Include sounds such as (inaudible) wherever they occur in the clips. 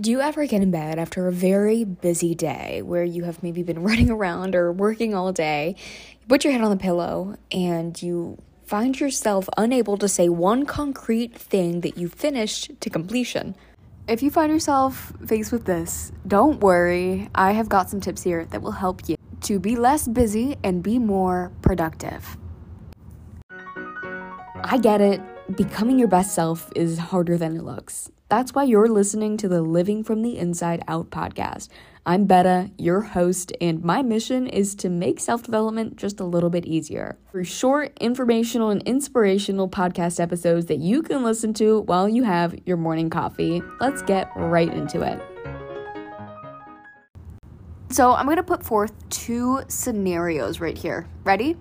Do you ever get in bed after a very busy day where you have maybe been (laughs) running around or working all day? You put your head on the pillow and you find yourself unable to say one concrete thing that you finished to completion. If you find yourself faced with this, don't worry. I have got some tips here that will help you to be less busy and be more productive. I get it. Becoming your best self is harder than it looks. That's why you're listening to the Living from the Inside Out podcast. I'm Betta, your host, and my mission is to make self development just a little bit easier. Through short, informational, and inspirational podcast episodes that you can listen to while you have your morning coffee. Let's get right into it. So, I'm going to put forth two scenarios right here. Ready?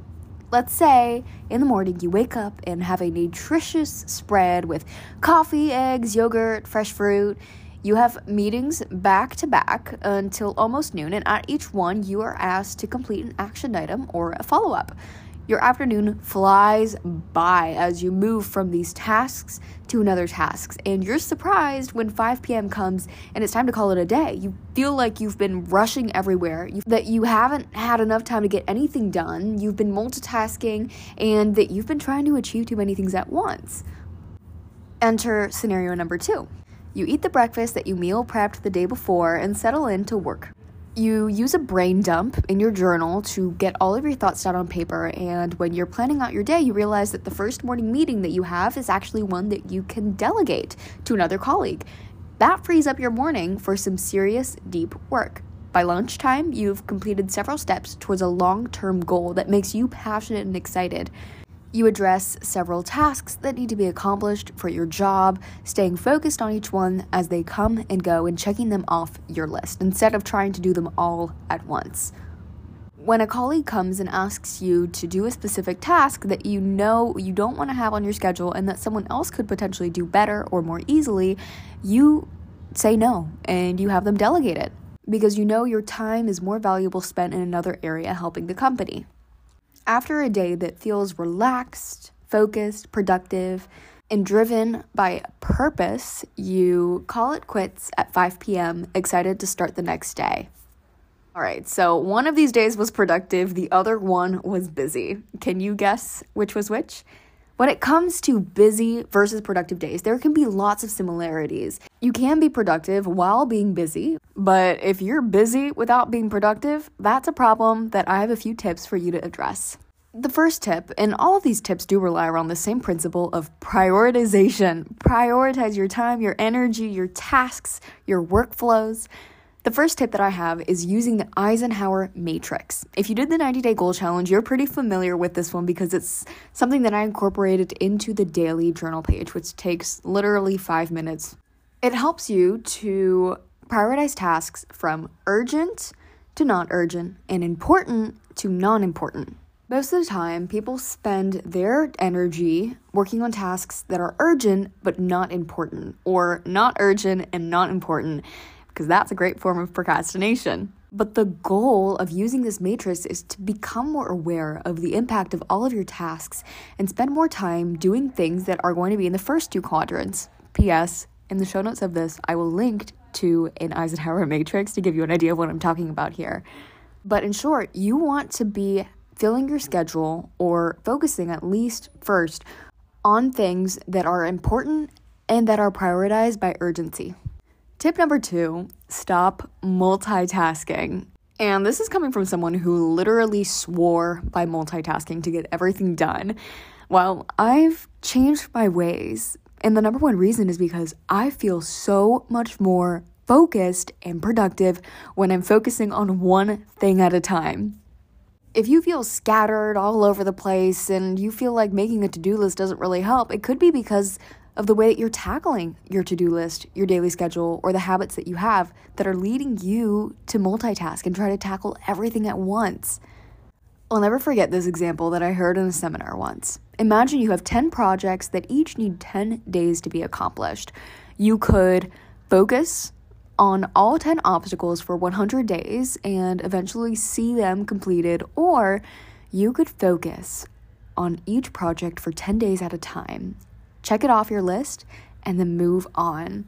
Let's say in the morning you wake up and have a nutritious spread with coffee, eggs, yogurt, fresh fruit. You have meetings back to back until almost noon, and at each one, you are asked to complete an action item or a follow up. Your afternoon flies by as you move from these tasks to another tasks, and you're surprised when 5 p.m. comes and it's time to call it a day. You feel like you've been rushing everywhere, you, that you haven't had enough time to get anything done, you've been multitasking, and that you've been trying to achieve too many things at once. Enter scenario number two. You eat the breakfast that you meal prepped the day before and settle in to work. You use a brain dump in your journal to get all of your thoughts down on paper, and when you're planning out your day, you realize that the first morning meeting that you have is actually one that you can delegate to another colleague. That frees up your morning for some serious, deep work. By lunchtime, you've completed several steps towards a long term goal that makes you passionate and excited. You address several tasks that need to be accomplished for your job, staying focused on each one as they come and go and checking them off your list instead of trying to do them all at once. When a colleague comes and asks you to do a specific task that you know you don't want to have on your schedule and that someone else could potentially do better or more easily, you say no and you have them delegate it because you know your time is more valuable spent in another area helping the company. After a day that feels relaxed, focused, productive, and driven by purpose, you call it quits at 5 p.m., excited to start the next day. All right, so one of these days was productive, the other one was busy. Can you guess which was which? When it comes to busy versus productive days, there can be lots of similarities. You can be productive while being busy, but if you're busy without being productive, that's a problem that I have a few tips for you to address. The first tip, and all of these tips do rely around the same principle of prioritization. Prioritize your time, your energy, your tasks, your workflows. The first tip that I have is using the Eisenhower matrix. If you did the 90 day goal challenge, you're pretty familiar with this one because it's something that I incorporated into the daily journal page, which takes literally five minutes. It helps you to prioritize tasks from urgent to not urgent and important to non important. Most of the time, people spend their energy working on tasks that are urgent but not important, or not urgent and not important because that's a great form of procrastination. But the goal of using this matrix is to become more aware of the impact of all of your tasks and spend more time doing things that are going to be in the first two quadrants. P.S. In the show notes of this, I will link to an Eisenhower matrix to give you an idea of what I'm talking about here. But in short, you want to be filling your schedule or focusing at least first on things that are important and that are prioritized by urgency. Tip number two stop multitasking. And this is coming from someone who literally swore by multitasking to get everything done. Well, I've changed my ways. And the number one reason is because I feel so much more focused and productive when I'm focusing on one thing at a time. If you feel scattered all over the place and you feel like making a to do list doesn't really help, it could be because of the way that you're tackling your to do list, your daily schedule, or the habits that you have that are leading you to multitask and try to tackle everything at once. I'll never forget this example that I heard in a seminar once. Imagine you have 10 projects that each need 10 days to be accomplished. You could focus on all 10 obstacles for 100 days and eventually see them completed, or you could focus on each project for 10 days at a time check it off your list, and then move on.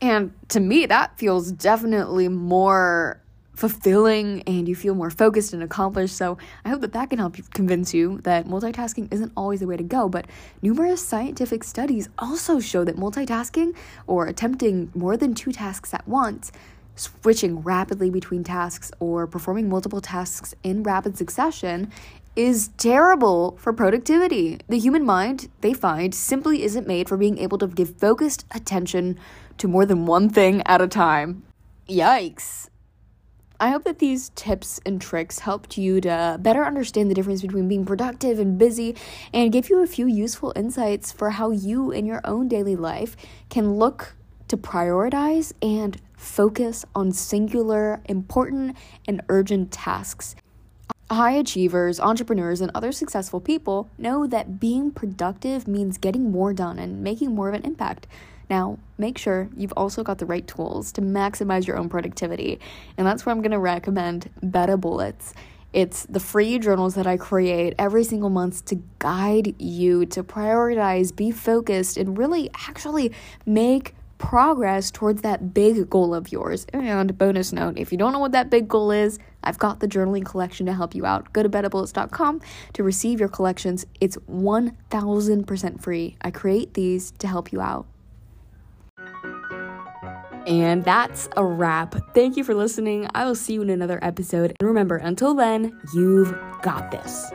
And to me, that feels definitely more fulfilling and you feel more focused and accomplished. So I hope that that can help convince you that multitasking isn't always the way to go. But numerous scientific studies also show that multitasking or attempting more than two tasks at once, switching rapidly between tasks, or performing multiple tasks in rapid succession is terrible for productivity. The human mind, they find, simply isn't made for being able to give focused attention to more than one thing at a time. Yikes. I hope that these tips and tricks helped you to better understand the difference between being productive and busy and give you a few useful insights for how you in your own daily life can look to prioritize and focus on singular, important, and urgent tasks. High achievers, entrepreneurs, and other successful people know that being productive means getting more done and making more of an impact. Now, make sure you've also got the right tools to maximize your own productivity. And that's where I'm going to recommend Beta Bullets. It's the free journals that I create every single month to guide you to prioritize, be focused, and really actually make progress towards that big goal of yours. And bonus note if you don't know what that big goal is, I've got the journaling collection to help you out. Go to betabullets.com to receive your collections. It's 1000% free. I create these to help you out. And that's a wrap. Thank you for listening. I will see you in another episode. And remember, until then, you've got this.